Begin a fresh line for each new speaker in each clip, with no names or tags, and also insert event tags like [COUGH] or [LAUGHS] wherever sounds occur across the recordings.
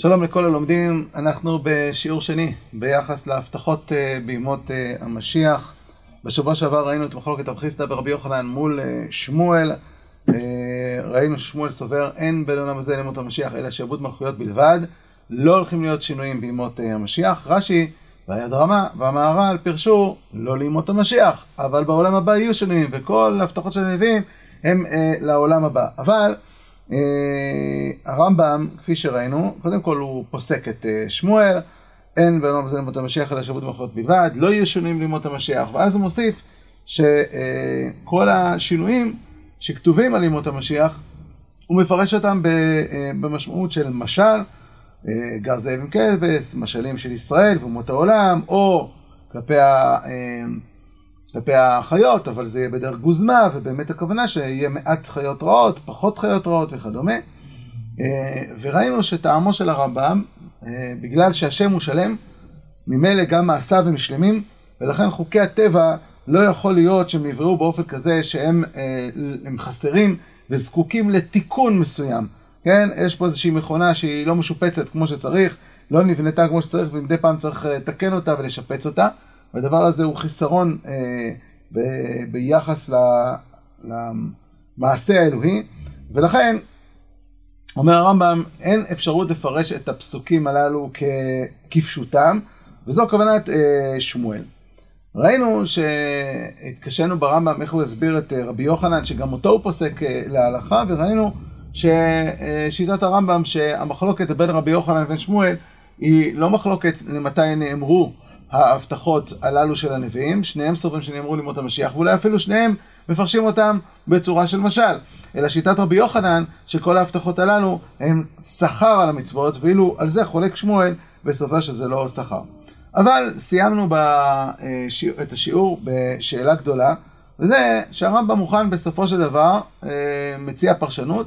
שלום לכל הלומדים, אנחנו בשיעור שני ביחס להבטחות בימות המשיח. בשבוע שעבר ראינו את מחלוקת רב חיסדא ברבי יוחנן מול שמואל. ראינו ששמואל סובר אין בין העולם הזה לימות המשיח אלא שעבוד מלכויות בלבד. לא הולכים להיות שינויים בימות המשיח. רש"י והיד רמה והמהר"ל פירשו לא לימות המשיח, אבל בעולם הבא יהיו שינויים, וכל ההבטחות של הנביאים הם אה, לעולם הבא. אבל אה, הרמב"ם, כפי שראינו, קודם כל הוא פוסק את אה, שמואל, אין בעולם הזה לימות המשיח אלא שבות מלכויות בלבד, לא יהיו שינויים לימות המשיח, ואז הוא מוסיף שכל אה, השינויים שכתובים על לימות המשיח, הוא מפרש אותם אה, במשמעות של משל, אה, גר זאב עם כבש, משלים של ישראל ואומות העולם, או כלפי, אה, כלפי החיות, אבל זה יהיה בדרך גוזמה, ובאמת הכוונה שיהיה מעט חיות רעות, פחות חיות רעות וכדומה. אה, וראינו שטעמו של הרמב"ם, בגלל שהשם הוא שלם, ממילא גם מעשיו הם שלמים, ולכן חוקי הטבע לא יכול להיות שהם נבראו באופן כזה שהם חסרים וזקוקים לתיקון מסוים. כן, יש פה איזושהי מכונה שהיא לא משופצת כמו שצריך, לא נבנתה כמו שצריך, ומדי פעם צריך אה, לתקן אותה ולשפץ אותה. והדבר הזה הוא חיסרון אה, ב- ביחס ל- למעשה האלוהי, ולכן, אומר הרמב"ם, אין אפשרות לפרש את הפסוקים הללו כ- כפשוטם, וזו כוונת אה, שמואל. ראינו שהתקשינו ברמב"ם איך הוא הסביר את אה, רבי יוחנן, שגם אותו הוא פוסק אה, להלכה, וראינו ששיטת הרמב"ם שהמחלוקת בין רבי יוחנן לבין שמואל היא לא מחלוקת למתי נאמרו ההבטחות הללו של הנביאים, שניהם סוברים שנאמרו לימות המשיח, ואולי אפילו שניהם מפרשים אותם בצורה של משל. אלא שיטת רבי יוחנן, שכל ההבטחות הללו הם שכר על המצוות, ואילו על זה חולק שמואל וסובר שזה לא שכר. אבל סיימנו את השיעור בשאלה גדולה, וזה שהרמב"ם מוכן בסופו של דבר, אה, מציע פרשנות,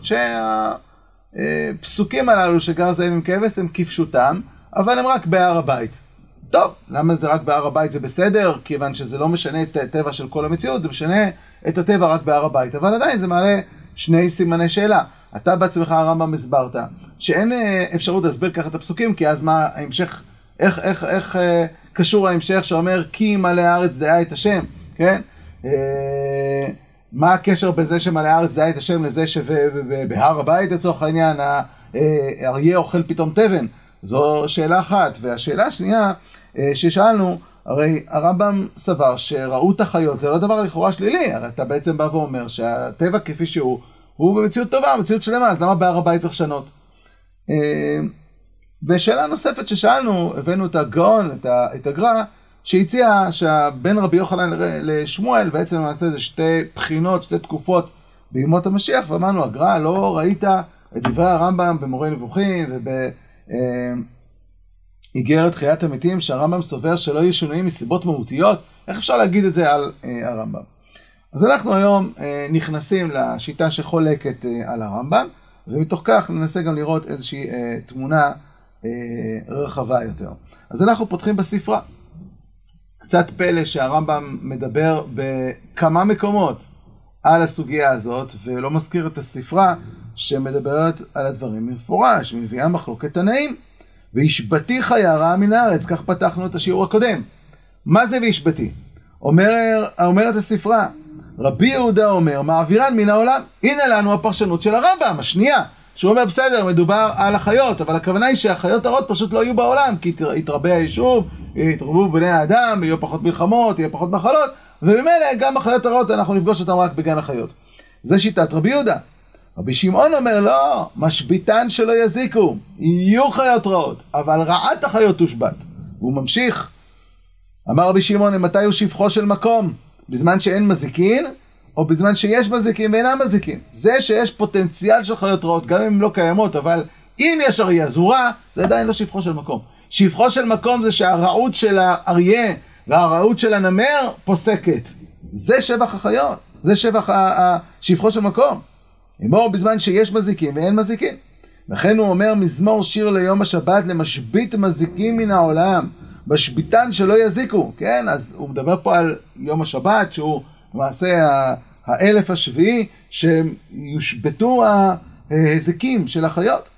שהפסוקים הללו שגר זאב עם כבש הם כפשוטם, אבל הם רק בהר הבית. טוב, למה זה רק בהר הבית זה בסדר? כיוון שזה לא משנה את הטבע של כל המציאות, זה משנה את הטבע רק בהר הבית. אבל עדיין זה מעלה שני סימני שאלה. אתה בעצמך הרמב"ם הסברת שאין אה, אפשרות להסביר ככה את הפסוקים, כי אז מה ההמשך, איך, איך, איך, אה, קשור ההמשך שאומר כי מלא הארץ דעה את השם, כן? אה, מה הקשר בין זה שמלא הארץ דעה את השם לזה שבהר הבית לצורך העניין האריה אוכל פתאום תבן? זו שאלה אחת. והשאלה השנייה אה, ששאלנו, הרי הרמב"ם סבר שראות החיות זה לא דבר לכאורה שלילי, הרי אתה בעצם בא ואומר שהטבע כפי שהוא, הוא במציאות טובה, מציאות שלמה, אז למה בהר הבית צריך לשנות? אה, ושאלה נוספת ששאלנו, הבאנו את הגאון, את הגר"א, שהציע שבין רבי יוחנן לשמואל בעצם למעשה זה שתי בחינות, שתי תקופות בימות המשיח, ואמרנו, הגר"א, לא ראית את דברי הרמב"ם במורה נבוכים ובאיגרת חיית המתים, שהרמב"ם סובר שלא יהיו שינויים מסיבות מהותיות? איך אפשר להגיד את זה על אה, הרמב"ם? אז אנחנו היום אה, נכנסים לשיטה שחולקת אה, על הרמב"ם, ומתוך כך ננסה גם לראות איזושהי תמונה רחבה יותר. אז אנחנו פותחים בספרה. קצת פלא שהרמב"ם מדבר בכמה מקומות על הסוגיה הזאת, ולא מזכיר את הספרה שמדברת על הדברים במפורש, מביאה מחלוקת תנאים. והשבתיך יערה מן הארץ, כך פתחנו את השיעור הקודם. מה זה והשבתי? אומר, אומרת הספרה, רבי יהודה אומר, מעבירן מן העולם. הנה לנו הפרשנות של הרמב"ם, השנייה. שהוא אומר בסדר, מדובר על החיות, אבל הכוונה היא שהחיות הרעות פשוט לא יהיו בעולם, כי יתרבה היישוב, יתרבו בני האדם, יהיו פחות מלחמות, יהיו פחות מחלות, וממילא גם החיות הרעות אנחנו נפגוש אותן רק בגן החיות. זה שיטת רבי יהודה. רבי שמעון אומר לא, משביתן שלא יזיקו, יהיו חיות רעות, אבל רעת החיות תושבת. והוא ממשיך, אמר רבי שמעון, מתי הוא שפחו של מקום? בזמן שאין מזיקין, או בזמן שיש מזיקים ואינם מזיקים. זה שיש פוטנציאל של חיות רעות, גם אם הן לא קיימות, אבל אם יש אריה אז הוא רע, זה עדיין לא שפחו של מקום. שפחו של מקום זה שהרעות של האריה והרעות של הנמר פוסקת. זה שבח החיות, זה שבח שפחו של מקום. אמור בזמן שיש מזיקים ואין מזיקים. לכן הוא אומר מזמור שיר ליום השבת למשבית מזיקים מן העולם, משביתן שלא יזיקו, כן? אז הוא מדבר פה על יום השבת שהוא למעשה האלף השביעי שיושבתו ההזיקים של החיות.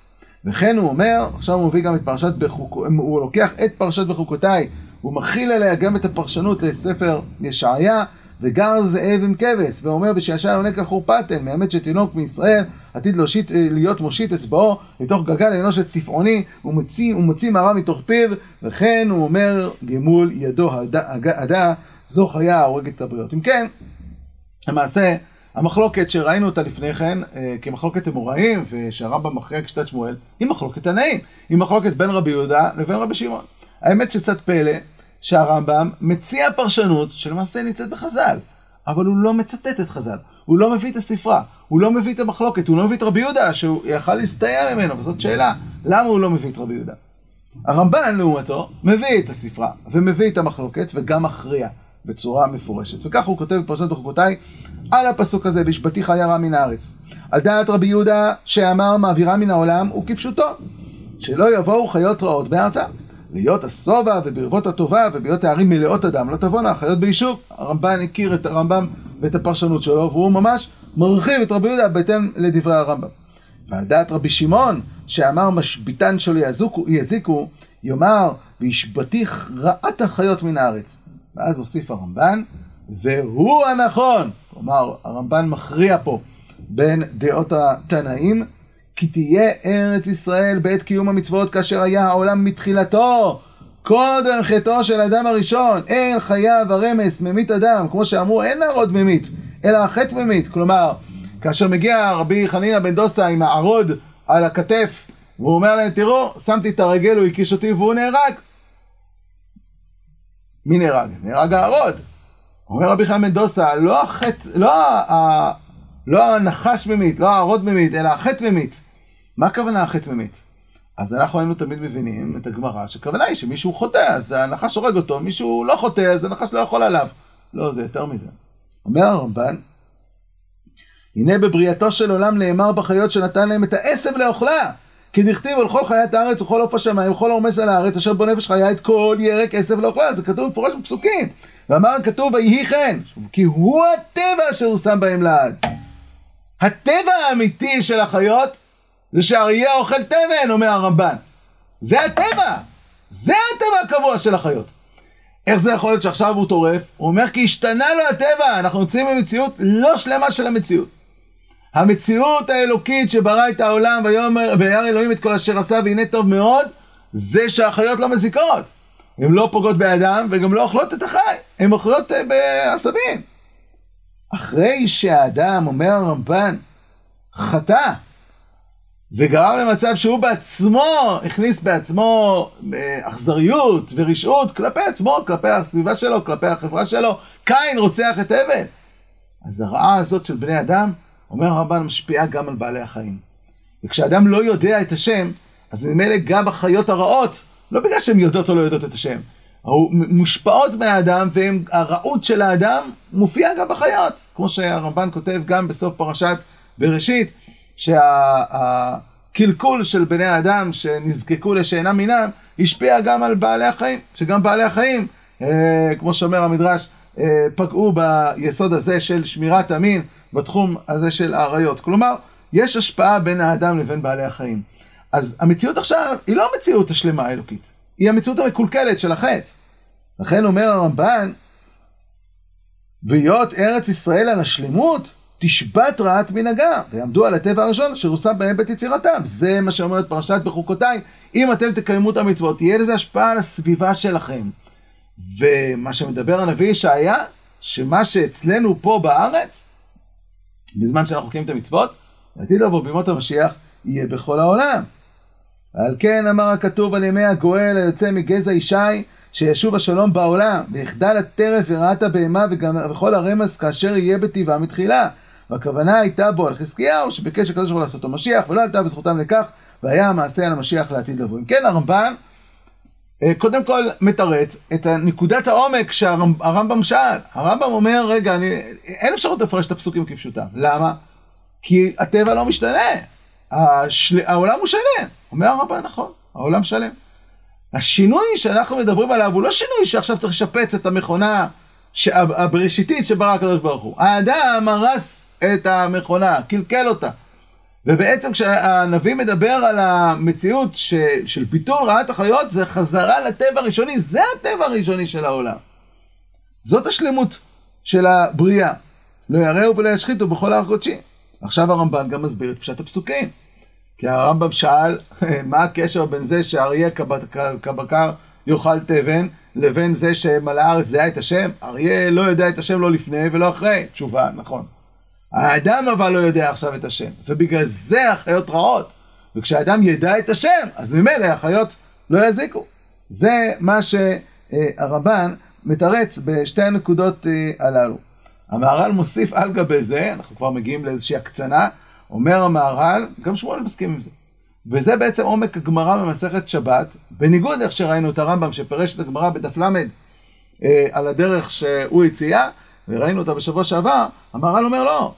וכן הוא אומר, עכשיו הוא מביא גם את פרשת בחוקותיי, הוא לוקח את פרשת בחוקותיי, הוא מכיל עליה גם את הפרשנות לספר ישעיה, וגר זאב עם כבש, ואומר בשעשע יונק על חורפתן, מאמת שתינוק מישראל עתיד להושיט, להיות מושיט אצבעו לתוך גלגל אנושת צפעוני, ומוציא, מערה מתוך פיו, וכן הוא אומר גמול ידו עדה, זו חיה ההורגת את הבריות. אם כן, למעשה, המחלוקת שראינו אותה לפני כן, אה, כמחלוקת אמוראים, ושהרמב"ם מכריע כשיטת שמואל, היא מחלוקת תנאים, היא מחלוקת בין רבי יהודה לבין רבי שמעון. האמת שקצת פלא, שהרמב"ם מציע פרשנות שלמעשה נמצאת בחז"ל, אבל הוא לא מצטט את חז"ל, הוא לא מביא את הספרה, הוא לא מביא את המחלוקת, הוא לא מביא את רבי יהודה, שהוא יכל להסתייע ממנו, וזאת שאלה, למה הוא לא מביא את רבי יהודה? הרמב"ן, לעומתו, מביא את הספרה, ומביא את המחלוקת, וגם מכריע בצורה מפורשת. וכך הוא כותב בפרשת בחוקותיי, על הפסוק הזה, והשבתיך היה רע מן הארץ. על דעת רבי יהודה, שאמר מעבירה מן העולם, וכפשוטו, שלא יבואו חיות רעות בארצה. להיות השובע וברבות הטובה ובהיות הערים מלאות אדם לא תבואנה החיות ביישוב. הרמב"ן הכיר את הרמב"ם ואת הפרשנות שלו והוא ממש מרחיב את רבי יהודה בהתאם לדברי הרמב"ם. ועל דעת רבי שמעון שאמר משביתן שלו יזיקו, יזיקו יאמר והשבתיך רעת החיות מן הארץ. ואז מוסיף הרמב"ן והוא הנכון. כלומר הרמב"ן מכריע פה בין דעות התנאים כי תהיה ארץ ישראל בעת קיום המצוות כאשר היה העולם מתחילתו. קודם חטאו של אדם הראשון, אין חיה ורמס ממית אדם, כמו שאמרו, אין נערוד ממית, אלא החטא ממית. כלומר, כאשר מגיע רבי חנינא בן דוסה עם הערוד על הכתף, והוא אומר להם, תראו, שמתי את הרגל, הוא הקיש אותי והוא נהרג. מי נהרג? נהרג הערוד. אומר רבי חנינא בן דוסה, לא החטא, לא. לא הנחש ממית, לא הערוד ממית, אלא החטא ממית. מה הכוונה החטא ממית? אז אנחנו היינו תמיד מבינים את הגמרא, שהכוונה היא שמישהו חוטא, אז הנחש הורג אותו, מישהו לא חוטא, אז הנחש לא יכול עליו. לא, זה יותר מזה. אומר הרמב"ן, הנה בבריאתו של עולם נאמר בחיות שנתן להם את העשב לאוכלה. כי דכתיב על כל חיית הארץ וכל עוף השמיים וכל עומס על הארץ אשר בו נפש חיה את כל ירק עשב לאוכלה. זה כתוב מפורש בפסוקים. ואמר כתוב ויהי כן, כי הוא הטבע אשר הוא שם בהם לעד. הטבע האמיתי של החיות זה שאריה אוכל תבן, אומר הרמב"ן. זה הטבע. זה הטבע הקבוע של החיות. איך זה יכול להיות שעכשיו הוא טורף? הוא אומר כי השתנה לו הטבע, אנחנו יוצאים ממציאות לא שלמה של המציאות. המציאות האלוקית שברא את העולם וירא אלוהים את כל אשר עשה והנה טוב מאוד, זה שהחיות לא מזיקות. הן לא פוגעות באדם וגם לא אוכלות את החי, הן אוכלות אה, בעשבים. אחרי שהאדם, אומר הרמב"ן, חטא, וגרם למצב שהוא בעצמו הכניס בעצמו אה, אכזריות ורשעות כלפי עצמו, כלפי הסביבה שלו, כלפי החברה שלו. קין רוצח את הבל. אז הרעה הזאת של בני אדם, אומר הרמב"ן, משפיעה גם על בעלי החיים. וכשאדם לא יודע את השם, אז ממילא גם החיות הרעות, לא בגלל שהן יודעות או לא יודעות את השם, מושפעות מהאדם, והרעות של האדם מופיעה גם בחיות. כמו שהרמב"ן כותב גם בסוף פרשת בראשית, שהקלקול של בני האדם שנזקקו לשאינם מינם, השפיע גם על בעלי החיים, שגם בעלי החיים, אה, כמו שאומר המדרש, אה, פגעו ביסוד הזה של שמירת המין בתחום הזה של האריות. כלומר, יש השפעה בין האדם לבין בעלי החיים. אז המציאות עכשיו היא לא המציאות השלמה האלוקית, היא המציאות המקולקלת של החטא. לכן אומר הרמב"ן, והיות ארץ ישראל על השלמות, תשבת רעת מנהגה, ויעמדו על הטבע הראשון אשר הושם בהם בית יצירתם. זה מה שאומרת פרשת בחוקותיי, אם אתם תקיימו את המצוות, תהיה לזה השפעה על הסביבה שלכם. ומה שמדבר הנביא ישעיה, שמה שאצלנו פה בארץ, בזמן שאנחנו קיימים את המצוות, לעתיד לבוא בימות המשיח, יהיה בכל העולם. ועל כן אמר הכתוב על ימי הגואל היוצא מגזע ישי, שישוב השלום בעולם, ויחדל הטרף ורעת הבהמה וכל הרמז כאשר יהיה בטבעה מתחילה. והכוונה הייתה בו על חזקיהו, שביקש הקדוש ברוך הוא לעשות המשיח, ולא עלתה בזכותם לכך, והיה המעשה על המשיח לעתיד לבוא. אם כן, הרמב"ן אה, קודם כל מתרץ את נקודת העומק שהרמב"ם שאל. הרמב"ם אומר, רגע, אני, אין אפשרות לפרש את הפסוקים כפשוטם. למה? כי הטבע לא משתנה. השל... העולם הוא שלם. אומר הרמב"ם, נכון, העולם שלם. השינוי שאנחנו מדברים עליו הוא לא שינוי שעכשיו צריך לשפץ את המכונה הבראשיתית שברא הקדוש ברוך הוא. האדם הרס את המכונה, קלקל אותה. ובעצם כשהנביא מדבר על המציאות ש, של ביטול רעת החיות, זה חזרה לטבע הראשוני, זה הטבע הראשוני של העולם. זאת השלמות של הבריאה. לא יראו ולא ישחיתו בכל הר קודשי. עכשיו הרמב"ן גם מסביר את פשט הפסוקים. כי הרמב"ם שאל, [LAUGHS] מה הקשר בין זה שאריה כבקר יאכל תבן, לבין זה שמלא הארץ דעה את השם? אריה לא יודע את השם לא לפני ולא אחרי. תשובה, נכון. האדם אבל לא יודע עכשיו את השם, ובגלל זה החיות רעות. וכשהאדם ידע את השם, אז ממילא החיות לא יזיקו. זה מה שהרמב"ן מתרץ בשתי הנקודות אה, הללו. המהר"ל מוסיף על גבי זה, אנחנו כבר מגיעים לאיזושהי הקצנה, אומר המהר"ל, גם שמואל מסכים עם זה. וזה בעצם עומק הגמרא במסכת שבת, בניגוד איך שראינו את הרמב"ם שפירש את הגמרא בדף ל' אה, על הדרך שהוא הציע, וראינו אותה בשבוע שעבר, המהר"ל אומר לא,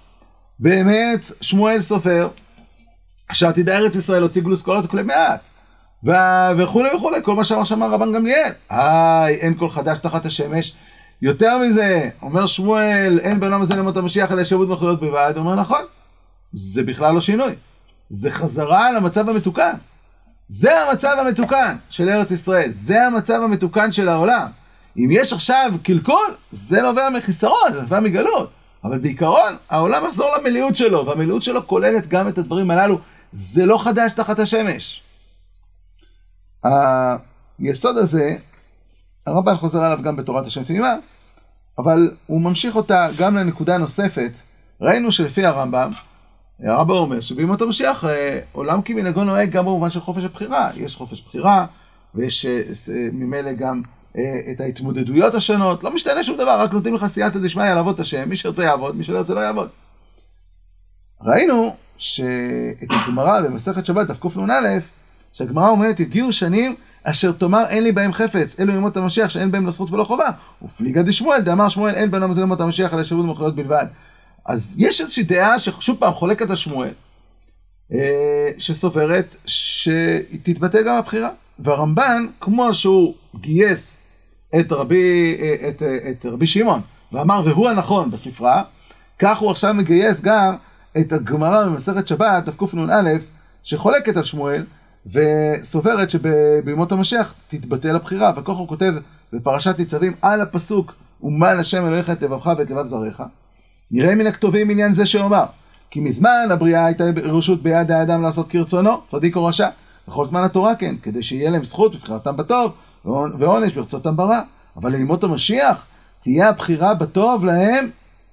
באמת שמואל סופר, שעתידי ארץ ישראל הוציא גלוסקולות וכולי מעט. וכולי וכולי, כל מה שאמר שם רבן גמליאל. היי, אין כל חדש תחת השמש. יותר מזה, אומר שמואל, אין בעולם הזה למות המשיח אלא ישבות מלכויות בלבד, הוא אומר נכון, זה בכלל לא שינוי. זה חזרה למצב המתוקן. זה המצב המתוקן של ארץ ישראל, זה המצב המתוקן של העולם. אם יש עכשיו קלקול, זה נובע מחיסרון, זה נובע מגלות. אבל בעיקרון, העולם יחזור למילאות שלו, והמילאות שלו כוללת גם את הדברים הללו. זה לא חדש תחת השמש. היסוד הזה, הרמב"ן חוזר עליו גם בתורת השם תמימה, אבל הוא ממשיך אותה גם לנקודה נוספת. ראינו שלפי הרמב"ם, הרמב"ם אומר שבימות המשיח אה, עולם כמנהגו נוהג גם במובן של חופש הבחירה. יש חופש בחירה, ויש אה, ממילא גם אה, את ההתמודדויות השונות, לא משתנה שום דבר, רק נותנים לך סייעתא דשמיא לעבוד את השם, מי שירצה יעבוד, מי שלא ירצה לא יעבוד. ראינו שאת הגמרא במסכת שבת, דף קנ"א, שהגמרא אומרת, הגיעו שנים אשר תאמר אין לי בהם חפץ, אלו ימות המשיח שאין בהם לא זכות ולא חובה. ופליגה דשמואל, דאמר שמואל אין זה ימות המשיח אלא שירות ומחויות בלבד. אז יש איזושהי דעה ששוב פעם חולקת על שמואל, אה, שסוברת שתתבטא גם הבחירה. והרמב"ן, כמו שהוא גייס את רבי, אה, את, אה, את רבי שמעון ואמר והוא הנכון בספרה, כך הוא עכשיו מגייס גם את הגמרא במסכת שבת, דף קנ"א, שחולקת על שמואל, וסוברת שבימות המשיח תתבטל הבחירה, וכך הוא כותב בפרשת ניצבים על הפסוק, ומל השם אלוהיך את לבבך ואת לבב זרעך. נראה מן הכתובים עניין זה שאומר, כי מזמן הבריאה הייתה רשות ביד האדם לעשות כרצונו, צדיק או רשע. בכל זמן התורה כן, כדי שיהיה להם זכות בבחירתם בטוב, ועונש ברצותם ברע. אבל לימות המשיח, תהיה הבחירה בטוב להם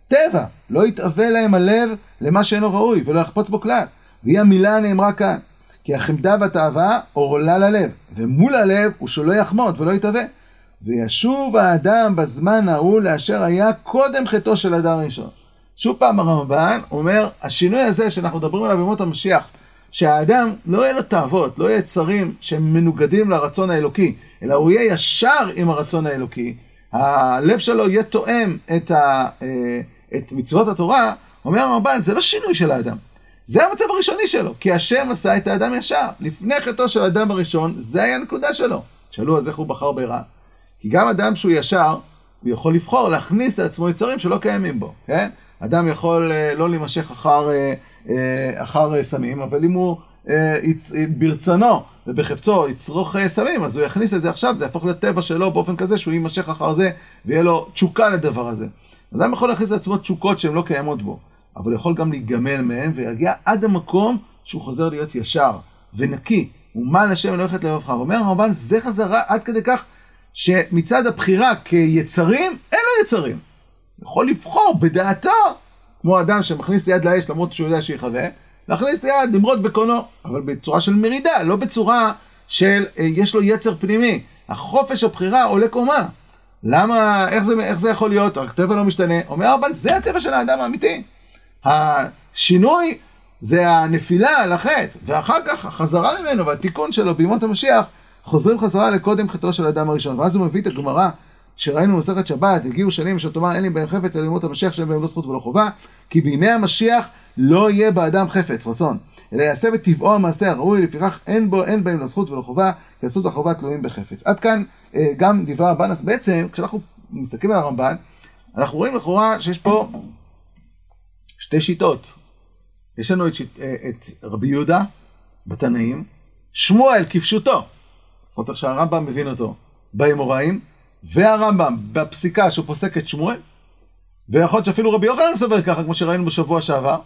טבע, לא יתאווה להם הלב למה שאינו ראוי, ולא יחפוץ בו כלל. והיא המילה הנאמרה כאן, כי החמדה והתאווה עורלה ללב, ומול הלב הוא שלא יחמוד ולא יתאווה. וישוב האדם בזמן ההוא לאשר היה קודם חטאו של אדם ראשון. שוב פעם הרמב"ן אומר, השינוי הזה שאנחנו מדברים עליו במות המשיח, שהאדם לא יהיה לו תאוות, לא יהיה צרים שהם מנוגדים לרצון האלוקי, אלא הוא יהיה ישר עם הרצון האלוקי, הלב שלו יהיה תואם את, ה, אה, את מצוות התורה, אומר הרמב"ן, זה לא שינוי של האדם. זה המצב הראשוני שלו, כי השם עשה את האדם ישר. לפני חטאו של האדם הראשון, זה היה הנקודה שלו. שאלו אז איך הוא בחר ברע. כי גם אדם שהוא ישר, הוא יכול לבחור להכניס לעצמו יצרים שלא קיימים בו, כן? אדם יכול אה, לא להימשך אחר, אה, אחר סמים, אבל אם הוא ברצונו ובחפצו יצרוך סמים, אז הוא יכניס את זה עכשיו, זה יהפוך לטבע שלו באופן כזה שהוא יימשך אחר זה ויהיה לו תשוקה לדבר הזה. אדם יכול להכניס לעצמו תשוקות שהן לא קיימות בו, אבל הוא יכול גם להיגמל מהן ויגיע עד המקום שהוא חוזר להיות ישר ונקי. ומה לשם הולכת לבבך. אומר הרמב"ן, זה חזרה עד כדי כך שמצד הבחירה כיצרים, אין לו יצרים. יכול לבחור בדעתו, כמו אדם שמכניס יד לאש למרות שהוא יודע שיכווה, להכניס יד, למרוד בקונו, אבל בצורה של מרידה, לא בצורה של אה, יש לו יצר פנימי. החופש הבחירה עולה קומה. למה, איך זה, איך זה יכול להיות? הטבע לא משתנה. אומר אבל זה הטבע של האדם האמיתי. השינוי זה הנפילה על החטא, ואחר כך החזרה ממנו והתיקון שלו בימות המשיח, חוזרים חזרה לקודם חטאו של האדם הראשון. ואז הוא מביא את הגמרא שראינו במסכת שבת, הגיעו שנים שתאמר אין לי בהם חפץ אלא לימות המשיח שאין בהם לא זכות ולא חובה, כי בימי המשיח לא יהיה באדם חפץ, רצון, אלא יעשה בטבעו המעשה הראוי, לפיכך אין בו, אין בהם לא זכות ולא חובה, כי הזכות החובה תלויים בחפץ. עד כאן אה, גם דברי הרמב"ן, אז בעצם כשאנחנו מסתכלים על הרמב"ן, אנחנו רואים לכאורה שיש פה שתי שיטות. יש לנו את, את רבי יהודה בתנאים, שמואל כפשוטו, לפחות איך שהרמב"ם מבין אותו, באמוראים, והרמב"ם בפסיקה שהוא פוסק את שמואל, ויכול להיות שאפילו רבי יוחנן סובר ככה, כמו שראינו בשבוע שעבר,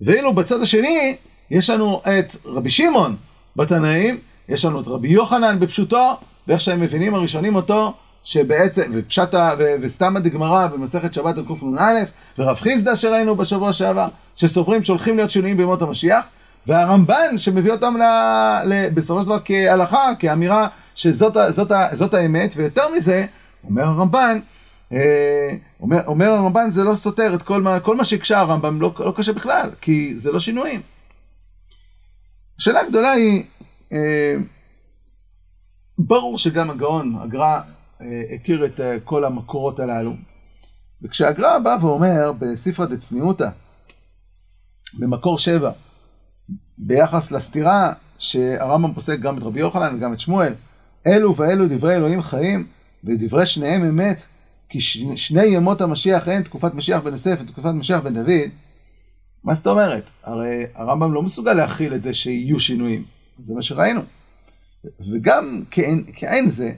ואילו בצד השני, יש לנו את רבי שמעון בתנאים, יש לנו את רבי יוחנן בפשוטו, ואיך שהם מבינים הראשונים אותו, שבעצם, ופשט, וסתם הדגמרא במסכת שבת על קנ"א, ורב חיסדא שראינו בשבוע שעבר, שסוברים שהולכים להיות שינויים בימות המשיח, והרמב"ן שמביא אותם ל, ל, בסופו של דבר כהלכה, כאמירה שזאת זאת, זאת האמת, ויותר מזה, אומר הרמב"ן, אה, אומר, אומר הרמב"ן זה לא סותר את כל מה, כל מה שהקשה הרמב"ם, לא, לא קשה בכלל, כי זה לא שינויים. השאלה הגדולה היא, אה, ברור שגם הגאון, הגר"א, אה, הכיר את אה, כל המקורות הללו, וכשהגר"א בא ואומר בספרא דצניעותא, במקור שבע, ביחס לסתירה שהרמב"ם פוסק גם את רבי יוחנן וגם את שמואל, אלו ואלו דברי אלוהים חיים, ודברי שניהם אמת, כי שני ימות המשיח אין, תקופת משיח בן יוסף ותקופת משיח בן דוד, מה זאת אומרת? הרי הרמב"ם לא מסוגל להכיל את זה שיהיו שינויים, זה מה שראינו. וגם כאין, כאין זה,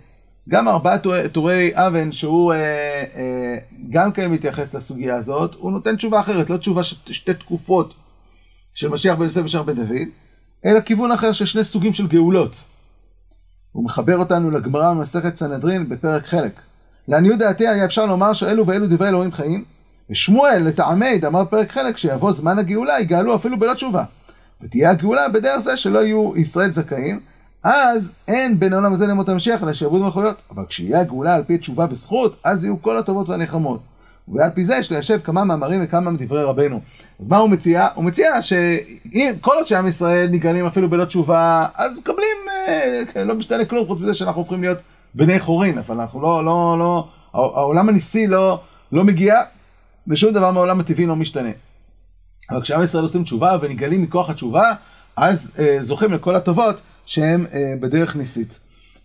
גם ארבעה טורי אבן, שהוא אה, אה, גם כן מתייחס לסוגיה הזאת, הוא נותן תשובה אחרת, לא תשובה של שתי תקופות של משיח בן יוסף ושל בן דוד, אלא כיוון אחר של שני סוגים של גאולות. הוא מחבר אותנו לגמרא במסכת סנהדרין בפרק חלק. לעניות דעתי היה אפשר לומר שאלו ואלו דברי אלוהים חיים, ושמואל לטעמי דאמר בפרק חלק שיבוא זמן הגאולה יגאלו אפילו בלא תשובה. ותהיה הגאולה בדרך זה שלא יהיו ישראל זכאים, אז אין בין העולם הזה למות המשיח אלא שיעבוד מלכויות. אבל כשיהיה הגאולה על פי תשובה בזכות, אז יהיו כל הטובות והנחמות. ועל פי זה יש ליישב כמה מאמרים וכמה מדברי רבנו. אז מה הוא מציע? הוא מציע שאם כל עוד שעם ישראל נגאלים אפילו בלא תשובה, אז מקבלים, אה, לא משתנה כלום חוץ מזה שאנחנו הופכים להיות בני חורין, אבל אנחנו לא, לא, לא, העולם הניסי לא, לא מגיע, ושום דבר מהעולם הטבעי לא משתנה. אבל כשעם ישראל עושים תשובה ונגאלים מכוח התשובה, אז אה, זוכים לכל הטובות שהם אה, בדרך ניסית.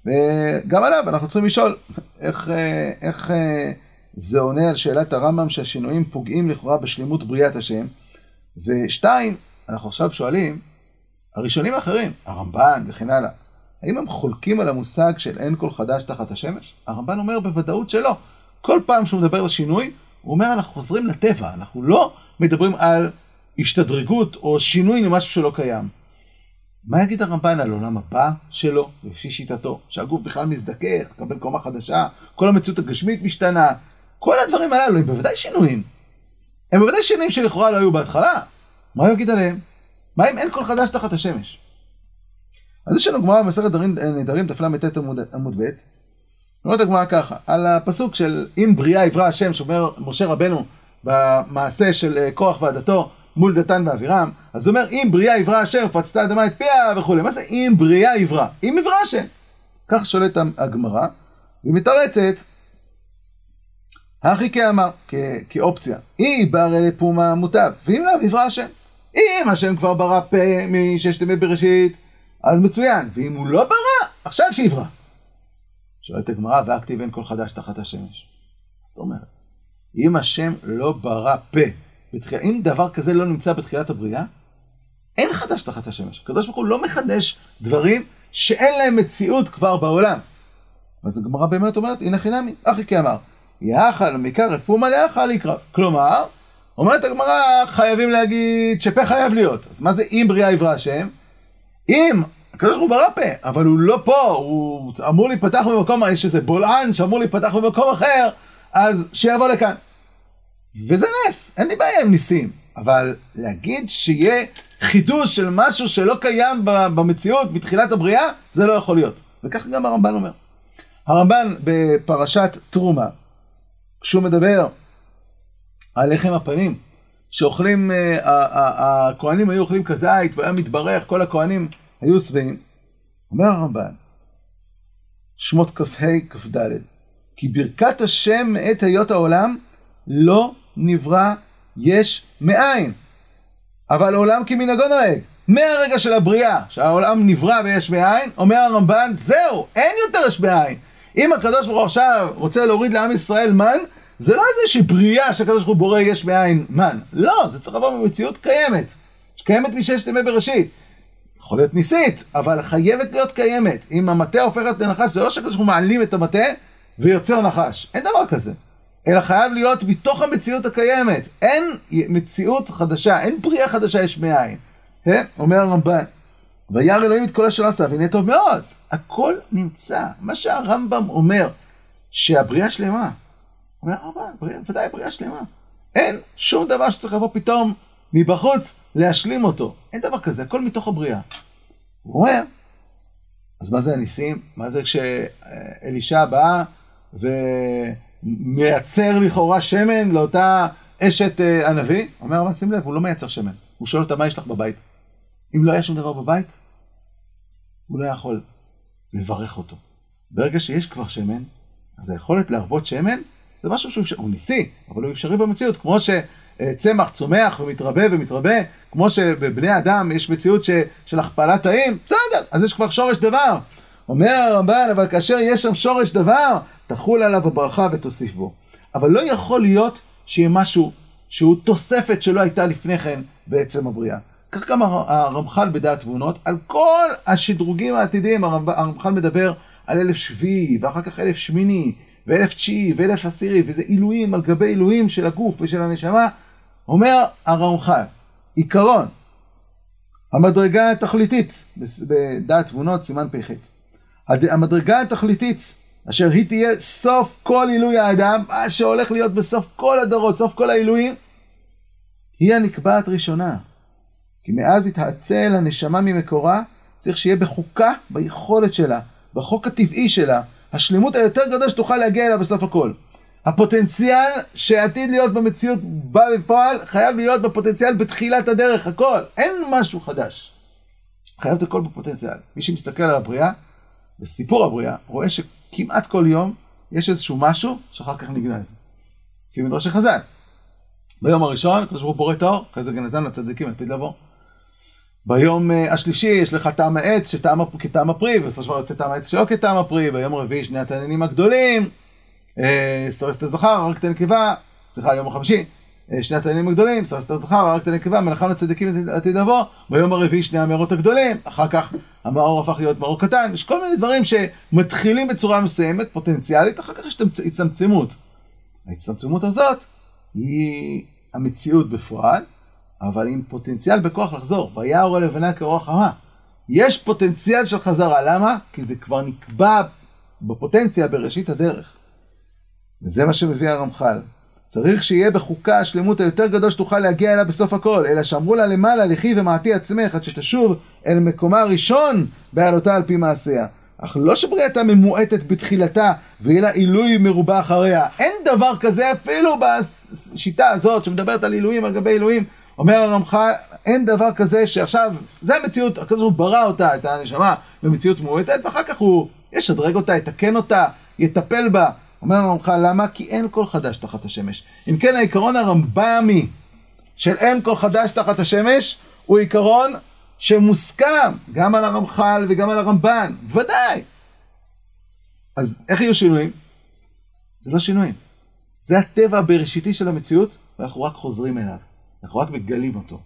וגם עליו אנחנו צריכים לשאול איך, אה, איך אה, זה עונה על שאלת הרמב"ם שהשינויים פוגעים לכאורה בשלמות בריאת השם. ושתיים, אנחנו עכשיו שואלים, הראשונים האחרים, הרמב"ן וכן הלאה, האם הם חולקים על המושג של אין כל חדש תחת השמש? הרמב"ן אומר בוודאות שלא. כל פעם שהוא מדבר על שינוי, הוא אומר אנחנו חוזרים לטבע, אנחנו לא מדברים על השתדרגות או שינוי למשהו שלא קיים. מה יגיד הרמב"ן על עולם הבא שלו, לפי שיטתו, שהגוף בכלל מזדכך, מקבל קומה חדשה, כל המציאות הגשמית משתנה, כל הדברים הללו הם בוודאי שינויים. הם בוודאי שינויים שלכאורה לא היו בהתחלה. מה הוא יגיד עליהם? מה אם אין כל חדש תחת השמש? אז יש לנו גמרא במסכת נדרים תל"ט עמוד ב', אומרת הגמרא ככה, על הפסוק של אם בריאה יברא השם, שאומר משה רבנו במעשה של קורח ועדתו מול דתן ואבירם, אז הוא אומר אם בריאה יברא השם ופצתה האדמה את פיה וכולי, מה זה אם בריאה יברא? אם יברא השם. כך שולט הגמרא, והיא מתרצת, הכי כאמר, כאופציה, אי ברא לפומה מוטב, ואם לאו יברא השם. אם השם כבר ברא פה מששת ימי בראשית, אז מצוין, ואם הוא לא ברא, עכשיו שיברא. שואלת הגמרא, והכתיב אין כל חדש תחת השמש. זאת אומרת, אם השם לא ברא פה, בתחיל... אם דבר כזה לא נמצא בתחילת הבריאה, אין חדש תחת השמש. הקדוש ברוך הוא לא מחדש דברים שאין להם מציאות כבר בעולם. אז הגמרא באמת אומרת, הנה חינמי, אחי כאמר, יאכל מקרא רפומה לאכל יקרא. כלומר, אומרת הגמרא, חייבים להגיד שפה חייב להיות. אז מה זה אם בריאה יברא השם? אם הקדוש ברוך הוא ברא פה, אבל הוא לא פה, הוא אמור להיפתח במקום, יש איזה בולען שאמור להיפתח במקום אחר, אז שיבוא לכאן. וזה נס, אין לי בעיה עם ניסים, אבל להגיד שיהיה חידוש של משהו שלא קיים במציאות בתחילת הבריאה, זה לא יכול להיות. וכך גם הרמב"ן אומר. הרמב"ן בפרשת תרומה, כשהוא מדבר על לחם הפנים, שאוכלים, אה, הכהנים היו אוכלים כזית והיה מתברך, כל הכהנים היו שבעים. אומר הרמב"ן, שמות כ"ה כ"ד, כי ברכת השם מאת היות העולם לא נברא יש מאין. אבל עולם כמנהגו נוהג. מהרגע של הבריאה, שהעולם נברא ויש מאין, אומר הרמב"ן, זהו, אין יותר יש מאין. אם הקדוש ברוך הוא עכשיו רוצה להוריד לעם ישראל מן, זה לא איזושהי בריאה שהקדוש ברוך הוא בורא יש מאין מן. לא, זה צריך לבוא במציאות קיימת. שקיימת מששת ימי בראשית. יכול להיות ניסית, אבל חייבת להיות קיימת. אם המטה הופכת לנחש, זה לא שקדוש ברוך מעלים את המטה ויוצר נחש. אין דבר כזה. אלא חייב להיות מתוך המציאות הקיימת. אין מציאות חדשה, אין בריאה חדשה יש מאין. כן? אומר הרמב"ן, וירא אלוהים את כל אשר עשה, והנה טוב מאוד. הכל נמצא. מה שהרמב"ם אומר, שהבריאה שלמה. אומר הרמב"ן, ודאי בריאה שלמה. אין שום דבר שצריך לבוא פתאום מבחוץ להשלים אותו. אין דבר כזה, הכל מתוך הבריאה. הוא אומר, אז מה זה הניסים? מה זה כשאלישע בא ומייצר לכאורה שמן לאותה אשת אה, הנביא? אומר, אבל שים לב, הוא לא מייצר שמן. הוא שואל אותה, מה יש לך בבית? אם לא היה שום דבר בבית, הוא לא יכול לברך אותו. ברגע שיש כבר שמן, אז היכולת להרבות שמן זה משהו שהוא, הוא ניסי, אבל הוא אפשרי במציאות, כמו שצמח צומח ומתרבה ומתרבה, כמו שבבני אדם יש מציאות ש, של הכפלת תאים, בסדר, אז יש כבר שורש דבר. אומר הרמב"ן, אבל כאשר יש שם שורש דבר, תחול עליו הברכה ותוסיף בו. אבל לא יכול להיות שיהיה משהו שהוא תוספת שלא הייתה לפני כן בעצם הבריאה. כך גם הרמח"ל בדעת תבונות, על כל השדרוגים העתידיים, הרמח"ל מדבר על אלף שביעי, ואחר כך אלף שמיני, ואלף תשיעי, ואלף עשירי, וזה עילויים על גבי עילויים של הגוף ושל הנשמה, אומר הרמח"ל, עיקרון, המדרגה התכליתית, בדעת תבונות, סימן פ"ח, המדרגה התכליתית, אשר היא תהיה סוף כל עילוי האדם, מה שהולך להיות בסוף כל הדורות, סוף כל העילויים, היא הנקבעת ראשונה. כי מאז התעצל הנשמה ממקורה, צריך שיהיה בחוקה, ביכולת שלה, בחוק הטבעי שלה, השלמות היותר גדול שתוכל להגיע אליו בסוף הכל. הפוטנציאל שעתיד להיות במציאות בא בפועל, חייב להיות בפוטנציאל בתחילת הדרך, הכל. אין משהו חדש. חייב את הכל בפוטנציאל. מי שמסתכל על הבריאה, בסיפור הבריאה, רואה שכמעט כל יום יש איזשהו משהו שאחר כך נגנז. לפי מדרשי חז"ל. ביום הראשון, הקדוש ברוך הוא בורא את האור, אחרי זה גנזן לצדיקים עתיד לבוא. ביום אה, השלישי יש לך טעם העץ שטעם, כטעם הפרי, ובסופו של דבר יוצא טעם העץ שלא כטעם הפרי, ביום הרביעי שני התעניינים הגדולים, אה, סרס את הזכר, הרג את הנקבה, סליחה, יום החמישי, אה, שני התעניינים הגדולים, סרס את הזכר, הרג את הנקבה, מלאכה לצדיקים עתיד לבוא, ביום הרביעי שני המאורות הגדולים, אחר כך המאור הפך להיות מאור קטן, יש כל מיני דברים שמתחילים בצורה מסוימת, פוטנציאלית, אחר כך יש הצטמצמות. ההצטמצמות הזאת היא המציאות בפועל, אבל עם פוטנציאל בכוח לחזור. ויער הלבנה כרוח חמה. יש פוטנציאל של חזרה, למה? כי זה כבר נקבע בפוטנציה בראשית הדרך. וזה מה שמביא הרמח"ל. צריך שיהיה בחוקה השלמות היותר גדול שתוכל להגיע אליה בסוף הכל, אלא שאמרו לה למעלה, לכי ומעטי עצמך, עד שתשוב אל מקומה הראשון בעלותה על פי מעשיה. אך לא שבריאתה ממועטת בתחילתה, ויהיה לה עילוי מרובה אחריה. אין דבר כזה אפילו בשיטה הזאת שמדברת על עילויים על גבי עילויים. אומר הרמח"ל, אין דבר כזה שעכשיו, זה המציאות, הקדוש ברוך הוא ברא אותה, את הנשמה, במציאות מועטת, ואחר כך הוא ישדרג אותה, יתקן אותה, יטפל בה. אומר הרמח"ל, למה? כי אין כל חדש תחת השמש. אם כן, העיקרון הרמב"מי של אין כל חדש תחת השמש, הוא עיקרון שמוסכם גם על הרמח"ל וגם על הרמב"ן, ודאי. אז איך יהיו שינויים? זה לא שינויים. זה הטבע הבראשיתי של המציאות, ואנחנו רק חוזרים אליו. אנחנו רק מגלים אותו.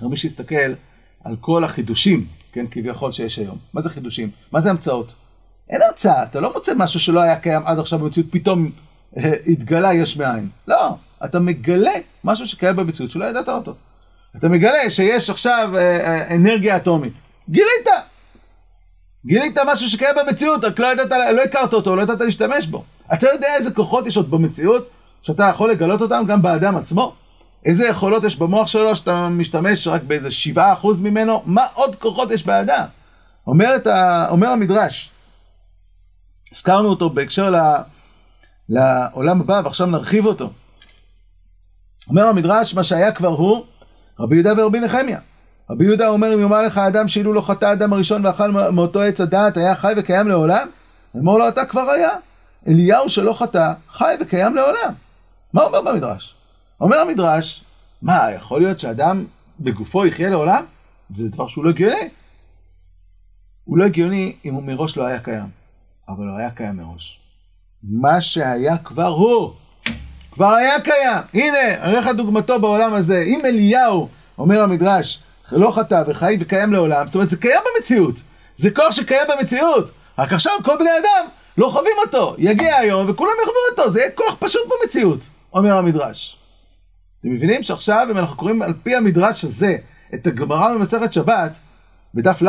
היום מי שיסתכל על כל החידושים, כן, כביכול שיש היום. מה זה חידושים? מה זה המצאות? אין המצאה, אתה לא מוצא משהו שלא היה קיים עד עכשיו במציאות, פתאום אה, התגלה יש מאין. לא, אתה מגלה משהו שקיים במציאות שלא ידעת אותו. אתה מגלה שיש עכשיו אה, אה, אנרגיה אטומית. גילית! גילית משהו שקיים במציאות, רק לא ידעת, לא הכרת אותו, לא ידעת להשתמש בו. אתה יודע איזה כוחות יש עוד במציאות, שאתה יכול לגלות אותם גם באדם עצמו? איזה יכולות יש במוח שלו שאתה משתמש רק באיזה שבעה אחוז ממנו? מה עוד כוחות יש באדם? אומר, ה... אומר המדרש, הזכרנו אותו בהקשר ל... לעולם הבא ועכשיו נרחיב אותו. אומר המדרש, מה שהיה כבר הוא, רבי יהודה ורבי נחמיה. רבי יהודה אומר, אם יאמר לך אדם שאילו לא חטא אדם הראשון ואכל מאותו עץ הדעת, היה חי וקיים לעולם? אמור לו, אתה כבר היה. אליהו שלא חטא, חי וקיים לעולם. מה אומר במדרש? אומר המדרש, מה, יכול להיות שאדם בגופו יחיה לעולם? זה דבר שהוא לא הגיוני. הוא לא הגיוני אם הוא מראש לא היה קיים, אבל הוא היה קיים מראש. מה שהיה כבר הוא, כבר היה קיים. הנה, אראה לך דוגמתו בעולם הזה. אם אליהו אומר המדרש, לא חטא וחי וקיים לעולם, זאת אומרת זה קיים במציאות, זה כוח שקיים במציאות, רק עכשיו כל בני אדם לא חווים אותו, יגיע היום וכולם יחוו אותו, זה יהיה כוח פשוט במציאות, אומר המדרש. אתם מבינים שעכשיו אם אנחנו קוראים על פי המדרש הזה את הגמרא במסכת שבת, בדף ל',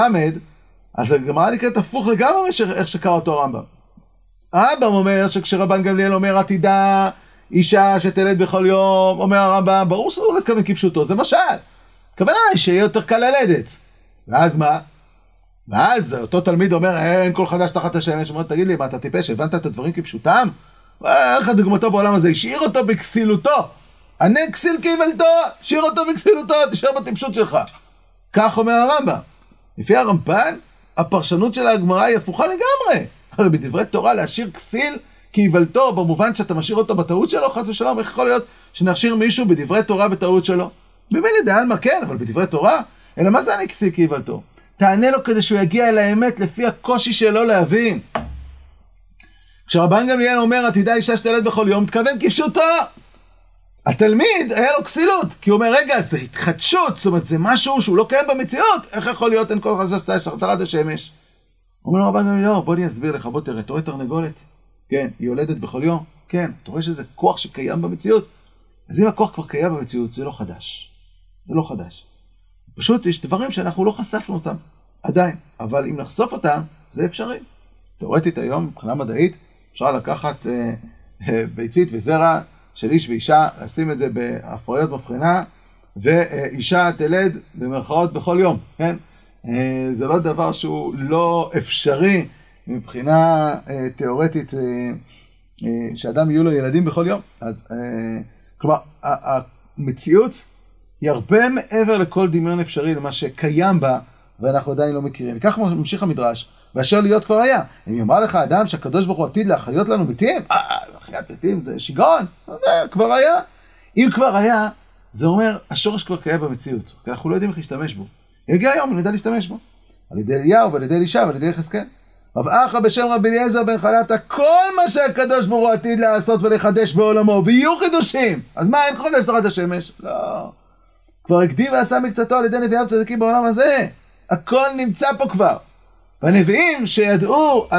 אז הגמרא נקראת הפוך לגמרי איך שקרא אותו הרמב"ם. הרמב"ם אומר שכשרבן גמליאל אומר עתידה אישה שתלד בכל יום, אומר הרמב"ם, ברור שזה לא מתכוון כפשוטו, זה משל. הכוונה היא שיהיה יותר קל ללדת. ואז מה? ואז אותו תלמיד אומר, אין כל חדש תחת השמש, אומר, תגיד לי, מה אתה טיפש, הבנת את הדברים כפשוטם? איך הדוגמתו בעולם הזה, השאיר אותו בכסילותו. ענה כסיל כאיוולתו, השאיר אותו בכסילותו, תשאר בטיפשות שלך. כך אומר הרמב"ם. לפי הרמב"ן, הפרשנות של הגמרא היא הפוכה לגמרי. הרי בדברי תורה להשאיר כסיל כאיוולתו, במובן שאתה משאיר אותו בטעות שלו, חס ושלום, איך יכול להיות שנכשיר מישהו בדברי תורה בטעות שלו? ממילא דעלמא כן, אבל בדברי תורה, אלא מה זה אני כסיל כאיוולתו? תענה לו כדי שהוא יגיע אל האמת לפי הקושי שלו להבין. כשרבן גמליאל אומר עתידה אישה שתלד בכל יום, מתכוון כפשוטו. התלמיד היה לו כסילות, כי הוא אומר רגע זה התחדשות, זאת אומרת זה משהו שהוא לא קיים במציאות, איך יכול להיות אין כל חדש תחת השמש? אומר לו רבן לא, בוא אני אסביר לך, בוא תראה, אתה רואה תרנגולת? כן, היא יולדת בכל יום? כן, אתה רואה שזה כוח שקיים במציאות? אז אם הכוח כבר קיים במציאות, זה לא חדש. זה לא חדש. פשוט יש דברים שאנחנו לא חשפנו אותם, עדיין, אבל אם נחשוף אותם, זה אפשרי. תאורטית היום, מבחינה מדעית, אפשר לקחת אה, אה, ביצית וזרע של איש ואישה, לשים את זה בהפריות מבחינה, ואישה תלד במרכאות בכל יום, כן? אה, זה לא דבר שהוא לא אפשרי מבחינה אה, תיאורטית, אה, שאדם יהיו לו ילדים בכל יום. אז כלומר, המציאות היא הרבה מעבר לכל דמיון אפשרי למה שקיים בה, ואנחנו עדיין לא מכירים. וכך ממשיך המדרש, ואשר להיות כבר היה. אם יאמר לך אדם שהקדוש ברוך הוא עתיד להחיות לנו מתים, החיית מתים זה שיגעון, כבר היה. אם כבר היה, זה אומר, השורש כבר קיים במציאות, כי אנחנו לא יודעים איך להשתמש בו. יגיע היום, נדע להשתמש בו. על ידי אליהו ועל ידי אלישע ועל ידי יחזקאל. רב אחא בשם רבי אליעזר בן חלפתא, כל מה שהקדוש ברוך הוא עתיד לעשות ולחדש בעולמו, ויהיו חידושים. אז מה, אין חודש תחת השמש? לא. כבר הקדים ועשה מקצתו על ידי נביאיו צדיקים בעולם הזה. הכל נמצא פה כבר. והנביאים שידעו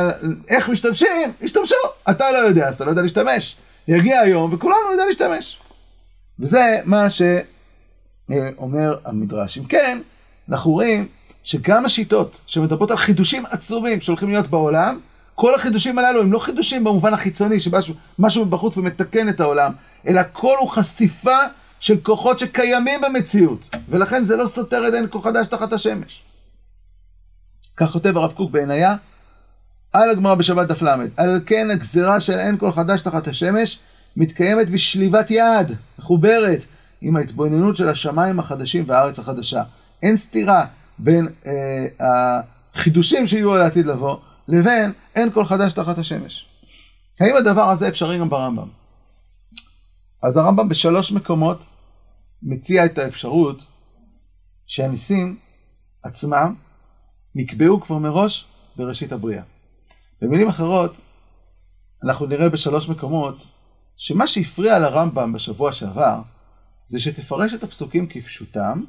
איך משתמשים, השתמשו. אתה לא יודע, אז אתה לא יודע להשתמש. יגיע היום וכולנו נדע להשתמש. וזה מה שאומר המדרש. אם כן, אנחנו רואים שגם השיטות שמדברות על חידושים עצומים שהולכים להיות בעולם, כל החידושים הללו הם לא חידושים במובן החיצוני, שמשהו מבחוץ ומתקן את העולם, אלא כל הוא חשיפה של כוחות שקיימים במציאות, ולכן זה לא סותר את אין כוח חדש תחת השמש. כך כותב הרב קוק בעינייה, על הגמרא בשבת דף ל. על כן הגזירה של אין כל חדש תחת השמש מתקיימת בשליבת יד, מחוברת, עם ההתבוננות של השמיים החדשים והארץ החדשה. אין סתירה בין אה, החידושים שיהיו על העתיד לבוא, לבין אין כל חדש תחת השמש. האם הדבר הזה אפשרי גם ברמב"ם? אז הרמב"ם בשלוש מקומות מציע את האפשרות שהניסים עצמם נקבעו כבר מראש בראשית הבריאה. במילים אחרות, אנחנו נראה בשלוש מקומות שמה שהפריע לרמב"ם בשבוע שעבר זה שתפרש את הפסוקים כפשוטם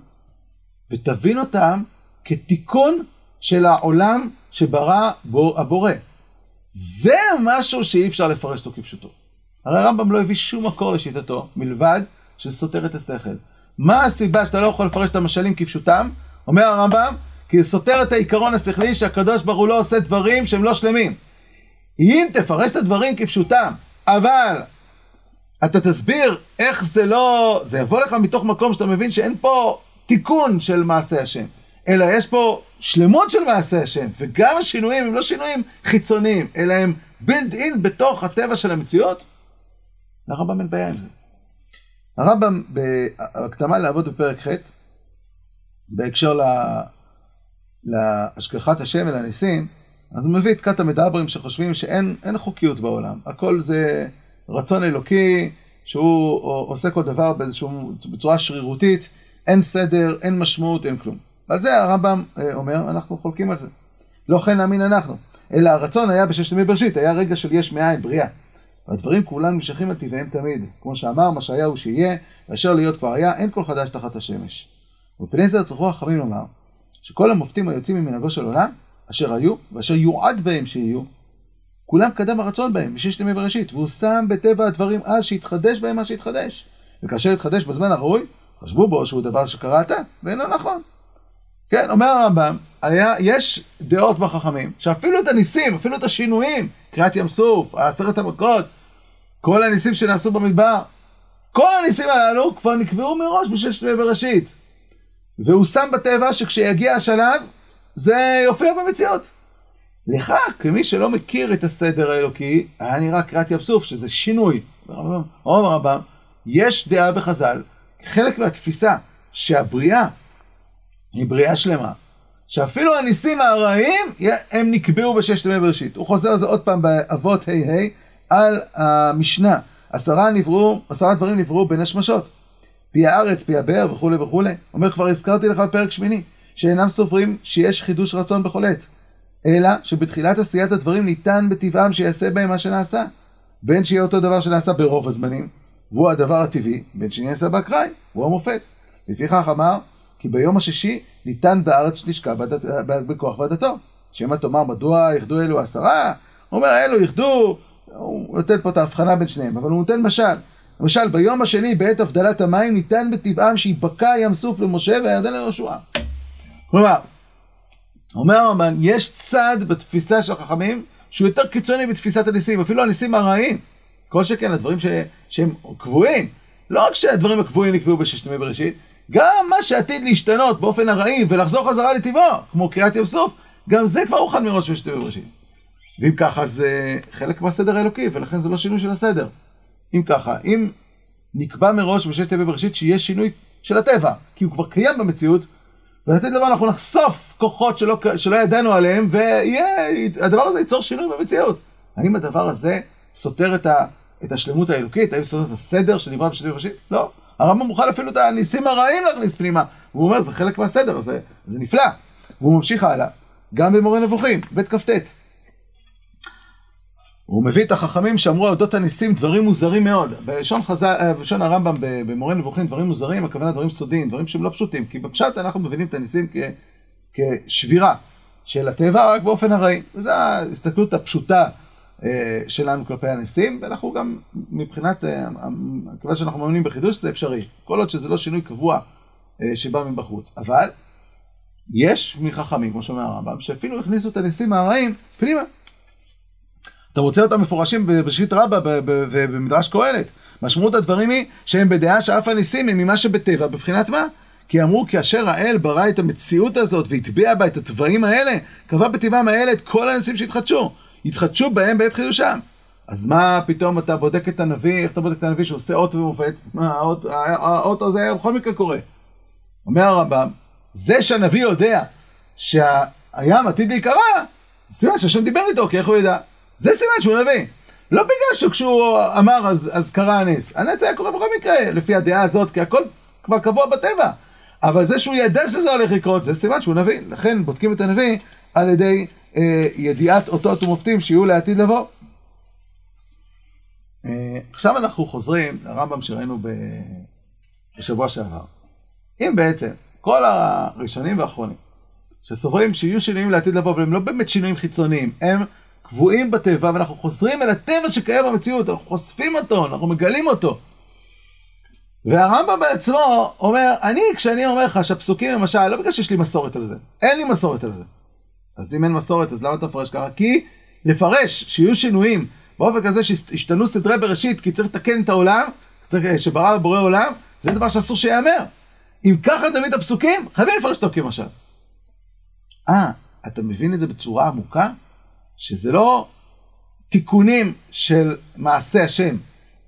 ותבין אותם כתיקון של העולם שברא בו הבורא. זה משהו שאי אפשר לפרש אותו כפשוטו. הרי הרמב"ם לא הביא שום מקור לשיטתו, מלבד שסותר את השכל. מה הסיבה שאתה לא יכול לפרש את המשלים כפשוטם? אומר הרמב"ם, כי זה סותר את העיקרון השכלי שהקדוש ברוך הוא לא עושה דברים שהם לא שלמים. אם תפרש את הדברים כפשוטם, אבל אתה תסביר איך זה לא... זה יבוא לך מתוך מקום שאתה מבין שאין פה תיקון של מעשה השם, אלא יש פה שלמות של מעשה השם, וגם השינויים הם לא שינויים חיצוניים, אלא הם בילד אין בתוך הטבע של המציאות, לרמב"ם אין בעיה עם זה. הרמב"ם בהקדמה לעבוד בפרק ח', בהקשר לה, להשגחת השם ולניסים, אז הוא מביא את כת המדברים שחושבים שאין חוקיות בעולם, הכל זה רצון אלוקי שהוא עושה כל דבר באיזשהו, בצורה שרירותית, אין סדר, אין משמעות, אין כלום. ועל זה הרמב"ם אה, אומר, אנחנו חולקים על זה. לא כן נאמין אנחנו, אלא הרצון היה בששת ימי בראשית, היה רגע של יש מאין, בריאה. והדברים כולם נמשכים על טבעיהם תמיד. כמו שאמר, מה שהיה הוא שיהיה, ואשר להיות כבר היה, אין כל חדש תחת השמש. ופני זה צריכו החכמים לומר, שכל המופתים היוצאים ממנהגו של עולם, אשר היו, ואשר יועד בהם שיהיו, כולם קדם הרצון בהם, בששת ימי בראשית, והוא שם בטבע הדברים אז שהתחדש בהם מה שהתחדש. וכאשר התחדש בזמן הראוי, חשבו בו שהוא דבר שקרה עתה, ואינו נכון. כן, אומר הרמב"ם, היה, יש דעות בחכמים, שאפילו את הניסים, אפילו את השינויים, קריאת ים סוף, עשרת המכות, כל הניסים שנעשו במדבר, כל הניסים הללו כבר נקבעו מראש בששת ימי בראשית. והוא שם בטבע שכשיגיע השלב, זה יופיע במציאות. לך, כמי שלא מכיר את הסדר האלוקי, היה נראה קריאת ים סוף, שזה שינוי. אומר הרמב"ם, יש דעה בחז"ל, חלק מהתפיסה שהבריאה היא בריאה שלמה, שאפילו הניסים הרעים הם נקבעו בששת ימי בראשית. הוא חוזר על זה עוד פעם באבות ה' ה' על המשנה. עשרה נבראו, עשרה דברים נבראו בין השמשות. פי הארץ, פי הבאר וכולי וכולי. אומר כבר הזכרתי לך בפרק שמיני, שאינם סוברים שיש חידוש רצון בכל עת. אלא שבתחילת עשיית הדברים ניתן בטבעם שיעשה בהם מה שנעשה. בין שיהיה אותו דבר שנעשה ברוב הזמנים, והוא הדבר הטבעי, בין שנעשה באקראי, הוא המופת. לפיכך אמר, כי ביום השישי ניתן בארץ שתשקע בכוח ועדתו. שמא תאמר מדוע יחדו אלו עשרה? הוא אומר אלו יחדו, הוא נותן פה את ההבחנה בין שניהם, אבל הוא נותן משל. למשל ביום השני בעת הבדלת המים ניתן בטבעם שיבקע ים סוף למשה והירדן ליהושע. כלומר, אומר הרמב"ן, יש צד בתפיסה של החכמים שהוא יותר קיצוני בתפיסת הניסים, אפילו הניסים הרעים. כל שכן, הדברים ש... שהם קבועים. לא רק שהדברים הקבועים נקבעו בששת ימי בראשית, גם מה שעתיד להשתנות באופן ארעי ולחזור חזרה לטבעו, כמו קריאת ים סוף, גם זה כבר הוכן מראש בששת ימי בראשית. ואם ככה זה חלק מהסדר האלוקי, ולכן זה לא שינוי של הסדר. אם ככה, אם נקבע מראש בששת ימי בראשית שיהיה שינוי של הטבע, כי הוא כבר קיים במציאות, ולתת דבר אנחנו נחשוף כוחות שלא, שלא ידענו עליהם, והדבר הזה ייצור שינוי במציאות. האם הדבר הזה סותר את, ה, את השלמות האלוקית? האם סותר את הסדר שנברא בשביל ראשית? לא. הרמב"ם מוכן אפילו את הניסים הרעים להכניס פנימה. והוא אומר, זה חלק מהסדר, זה, זה נפלא. והוא ממשיך הלאה, גם במורה נבוכים, בית כ"ט. הוא מביא את החכמים שאמרו על אודות הניסים דברים מוזרים מאוד. בלשון, בלשון הרמב"ם במורה נבוכים דברים מוזרים, הכוונה דברים סודיים, דברים שהם לא פשוטים. כי בפשט אנחנו מבינים את הניסים כ, כשבירה של הטבע רק באופן ארעי. וזו ההסתכלות הפשוטה אה, שלנו כלפי הניסים, ואנחנו גם מבחינת, אה, כיוון שאנחנו מאמינים בחידוש זה אפשרי. כל עוד שזה לא שינוי קבוע אה, שבא מבחוץ. אבל יש מחכמים, כמו שאומר הרמב"ם, שאפילו הכניסו את הניסים הרעים פנימה. אתה רוצה אותם מפורשים בראשית רבה ובמדרש קהלת. משמעות הדברים היא שהם בדעה שאף הניסים הם ממה שבטבע, בבחינת מה? כי אמרו כאשר האל ברא את המציאות הזאת והטביע בה את התוואים האלה, קבע בטבעם האלה את כל הניסים שהתחדשו. התחדשו בהם בעת חידושם. אז מה פתאום אתה בודק את הנביא, איך אתה בודק את הנביא שעושה אות ומופת? האות, הזה בכל מקרה קורה. אומר הרמב"ם, זה שהנביא יודע שהים עתיד להיקרע, סימן שהשם דיבר איתו, כי איך הוא ידע? זה סימן שהוא נביא. לא בגלל שכשהוא אמר אז, אז קרה הנס. הנס היה קורה בכל מקרה, לפי הדעה הזאת, כי הכל כבר קבוע בטבע. אבל זה שהוא ידע שזה הולך לקרות, זה סימן שהוא נביא. לכן בודקים את הנביא על ידי אה, ידיעת אותות ומופתים שיהיו לעתיד לבוא. אה, עכשיו אנחנו חוזרים לרמב"ם שראינו בשבוע שעבר. אם בעצם כל הראשונים והאחרונים שסוברים שיהיו שינויים לעתיד לבוא, אבל הם לא באמת שינויים חיצוניים, הם קבועים בטבע, ואנחנו חוזרים אל הטבע שקיים במציאות, אנחנו חושפים אותו, אנחנו מגלים אותו. והרמב"ם בעצמו אומר, אני, כשאני אומר לך שהפסוקים למשל, לא בגלל שיש לי מסורת על זה, אין לי מסורת על זה. אז אם אין מסורת, אז למה אתה מפרש ככה? כי לפרש שיהיו שינויים באופן כזה שישתנו סדרי בראשית, כי צריך לתקן את העולם, צריך, שברא ובורא עולם, זה דבר שאסור שייאמר. אם ככה תמיד הפסוקים, חייבים לפרש אותו כמשל. אה, אתה מבין את זה בצורה עמוקה? שזה לא תיקונים של מעשה השם,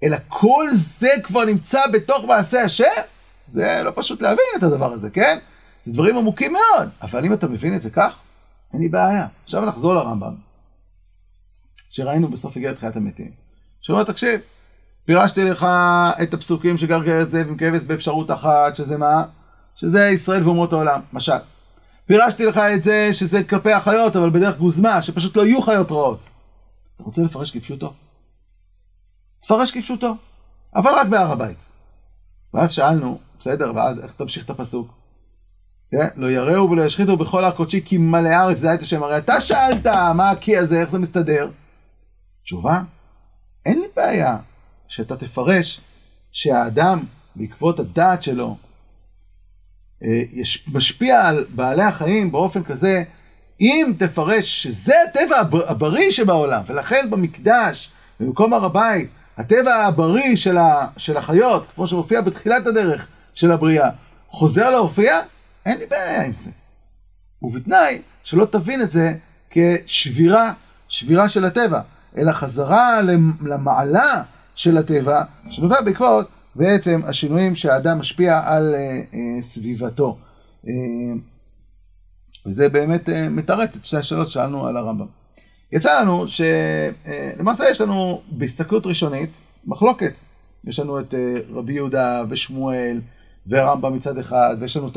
אלא כל זה כבר נמצא בתוך מעשה השם? זה לא פשוט להבין את הדבר הזה, כן? זה דברים עמוקים מאוד, אבל אם אתה מבין את זה כך, אין לי בעיה. עכשיו נחזור לרמב"ם, שראינו בסוף הגיע תחיית המתים. שאומר, תקשיב, פירשתי לך את הפסוקים שגר כארץ זאב עם כבש באפשרות אחת, שזה מה? שזה ישראל ואומות העולם, משל. פירשתי לך את זה שזה כלפי החיות, אבל בדרך גוזמה, שפשוט לא יהיו חיות רעות. אתה רוצה לפרש כפשוטו? תפרש כפשוטו, אבל רק בהר הבית. ואז שאלנו, בסדר, ואז איך תמשיך את הפסוק? כן? לא יראו ולא ישחיתו בכל הר קודשי כי מלא הארץ, זה את השם. הרי אתה שאלת מה הקי הזה, איך זה מסתדר? תשובה, אין לי בעיה שאתה תפרש שהאדם, בעקבות הדעת שלו, יש, משפיע על בעלי החיים באופן כזה, אם תפרש שזה הטבע הבריא שבעולם, ולכן במקדש, במקום הר הבית, הטבע הבריא של, ה, של החיות, כמו שמופיע בתחילת הדרך של הבריאה, חוזר להופיע, אין לי בעיה עם זה. ובתנאי שלא תבין את זה כשבירה, שבירה של הטבע, אלא חזרה למעלה של הטבע, שנובע בעקבות בעצם השינויים שהאדם משפיע על uh, uh, סביבתו. Uh, וזה באמת uh, מתרץ את שתי השאלות ששאלנו על הרמב"ם. יצא לנו שלמעשה uh, יש לנו בהסתכלות ראשונית מחלוקת. יש לנו את uh, רבי יהודה ושמואל ורמב"ם מצד אחד, ויש לנו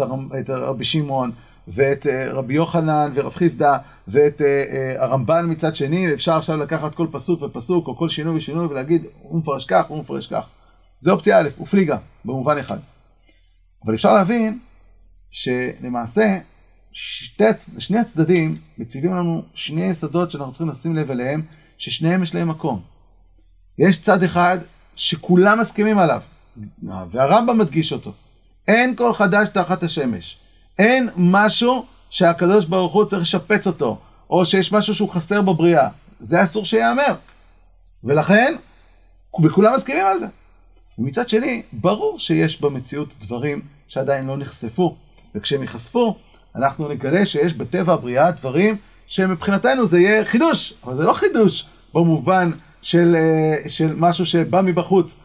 את, רבי שמעון ואת uh, רבי יוחנן ורב חיסדא ואת uh, uh, הרמב"ן מצד שני, אפשר עכשיו לקחת כל פסוק ופסוק או כל שינוי ושינוי ולהגיד הוא מפרש כך, הוא מפרש כך. זה אופציה א', ופליגה, במובן אחד. אבל אפשר להבין שלמעשה שתי, שני הצדדים מציבים לנו שני יסודות שאנחנו צריכים לשים לב אליהם, ששניהם יש להם מקום. יש צד אחד שכולם מסכימים עליו, והרמב"ם מדגיש אותו. אין כל חדש תחת השמש. אין משהו שהקדוש ברוך הוא צריך לשפץ אותו, או שיש משהו שהוא חסר בבריאה. זה אסור שייאמר. ולכן, וכולם מסכימים על זה. ומצד שני, ברור שיש במציאות דברים שעדיין לא נחשפו, וכשהם ייחשפו, אנחנו נגלה שיש בטבע הבריאה דברים שמבחינתנו זה יהיה חידוש, אבל זה לא חידוש במובן של, אה, של משהו שבא מבחוץ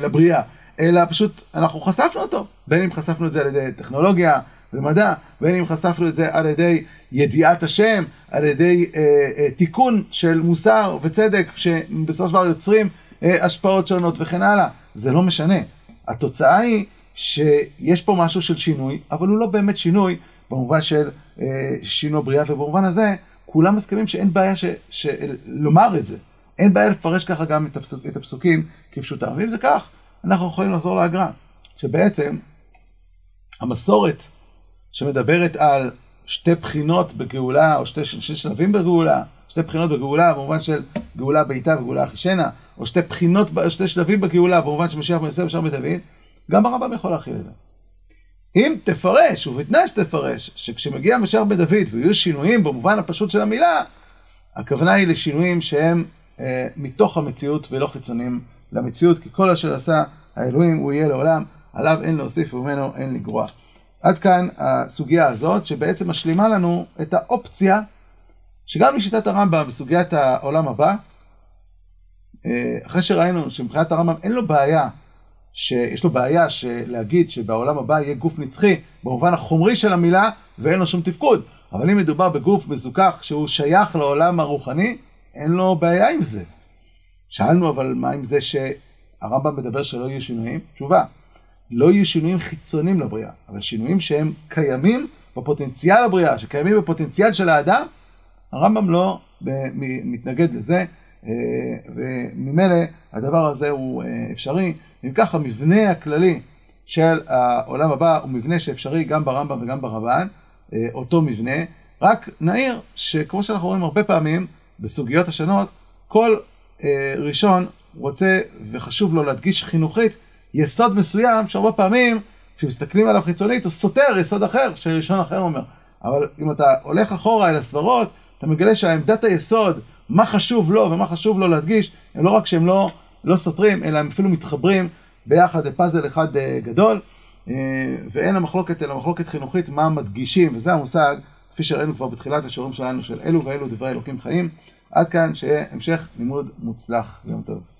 לבריאה, אלא פשוט אנחנו חשפנו אותו, בין אם חשפנו את זה על ידי טכנולוגיה ומדע, בין אם חשפנו את זה על ידי ידיעת השם, על ידי אה, אה, תיקון של מוסר וצדק, שבסופו של דבר יוצרים השפעות שונות וכן הלאה. זה לא משנה. התוצאה היא שיש פה משהו של שינוי, אבל הוא לא באמת שינוי במובן של אה, שינוי בריאה, ובמובן הזה כולם מסכימים שאין בעיה ש, ש, לומר את זה. אין בעיה לפרש ככה גם את, הפסוק, את הפסוקים כפשוטם. ואם זה כך, אנחנו יכולים לחזור להגר"א, שבעצם המסורת שמדברת על שתי בחינות בגאולה, או שתי, שתי שלבים בגאולה, שתי בחינות בגאולה במובן של גאולה בעיטה וגאולה אחישנה, או שתי בחינות, שתי שלבים בגאולה במובן של משיח בן יוסף ושאר בן דוד, גם הרמב"ם יכול להכיל את זה. אם תפרש, ובתנאי שתפרש, שכשמגיע משיח בן דוד ויהיו שינויים במובן הפשוט של המילה, הכוונה היא לשינויים שהם אה, מתוך המציאות ולא חיצוניים למציאות, כי כל אשר עשה האלוהים הוא יהיה לעולם, עליו אין להוסיף וממנו אין לגרוע. עד כאן הסוגיה הזאת, שבעצם משלימה לנו את האופציה שגם לשיטת הרמב"ם בסוגיית העולם הבא, אה, אחרי שראינו שמבחינת הרמב"ם אין לו בעיה, שיש לו בעיה להגיד שבעולם הבא יהיה גוף נצחי במובן החומרי של המילה ואין לו שום תפקוד, אבל אם מדובר בגוף מזוכח שהוא שייך לעולם הרוחני, אין לו בעיה עם זה. שאלנו אבל מה עם זה שהרמב"ם מדבר שלא יהיו שינויים? תשובה, לא יהיו שינויים חיצוניים לבריאה, אבל שינויים שהם קיימים בפוטנציאל הבריאה, שקיימים בפוטנציאל של האדם, הרמב"ם לא מתנגד לזה, אה, וממילא הדבר הזה הוא אה, אפשרי. אם כך, המבנה הכללי של העולם הבא הוא מבנה שאפשרי גם ברמב"ם וגם ברבן, אה, אותו מבנה, רק נעיר שכמו שאנחנו רואים הרבה פעמים בסוגיות השונות, כל ראשון רוצה וחשוב לו להדגיש חינוכית יסוד מסוים שהרבה פעמים כשמסתכלים עליו חיצונית הוא סותר יסוד אחר שראשון אחר אומר. אבל אם אתה הולך אחורה אל הסברות, אתה מגלה שהעמדת היסוד, מה חשוב לו ומה חשוב לו להדגיש, הם לא רק שהם לא, לא סותרים, אלא הם אפילו מתחברים ביחד לפאזל אחד אה, גדול, אה, ואין המחלוקת אלא מחלוקת חינוכית מה מדגישים, וזה המושג, כפי שראינו כבר בתחילת השיעורים שלנו, של אלו ואלו דברי אלוקים חיים. עד כאן, שיהיה המשך לימוד מוצלח. יום טוב.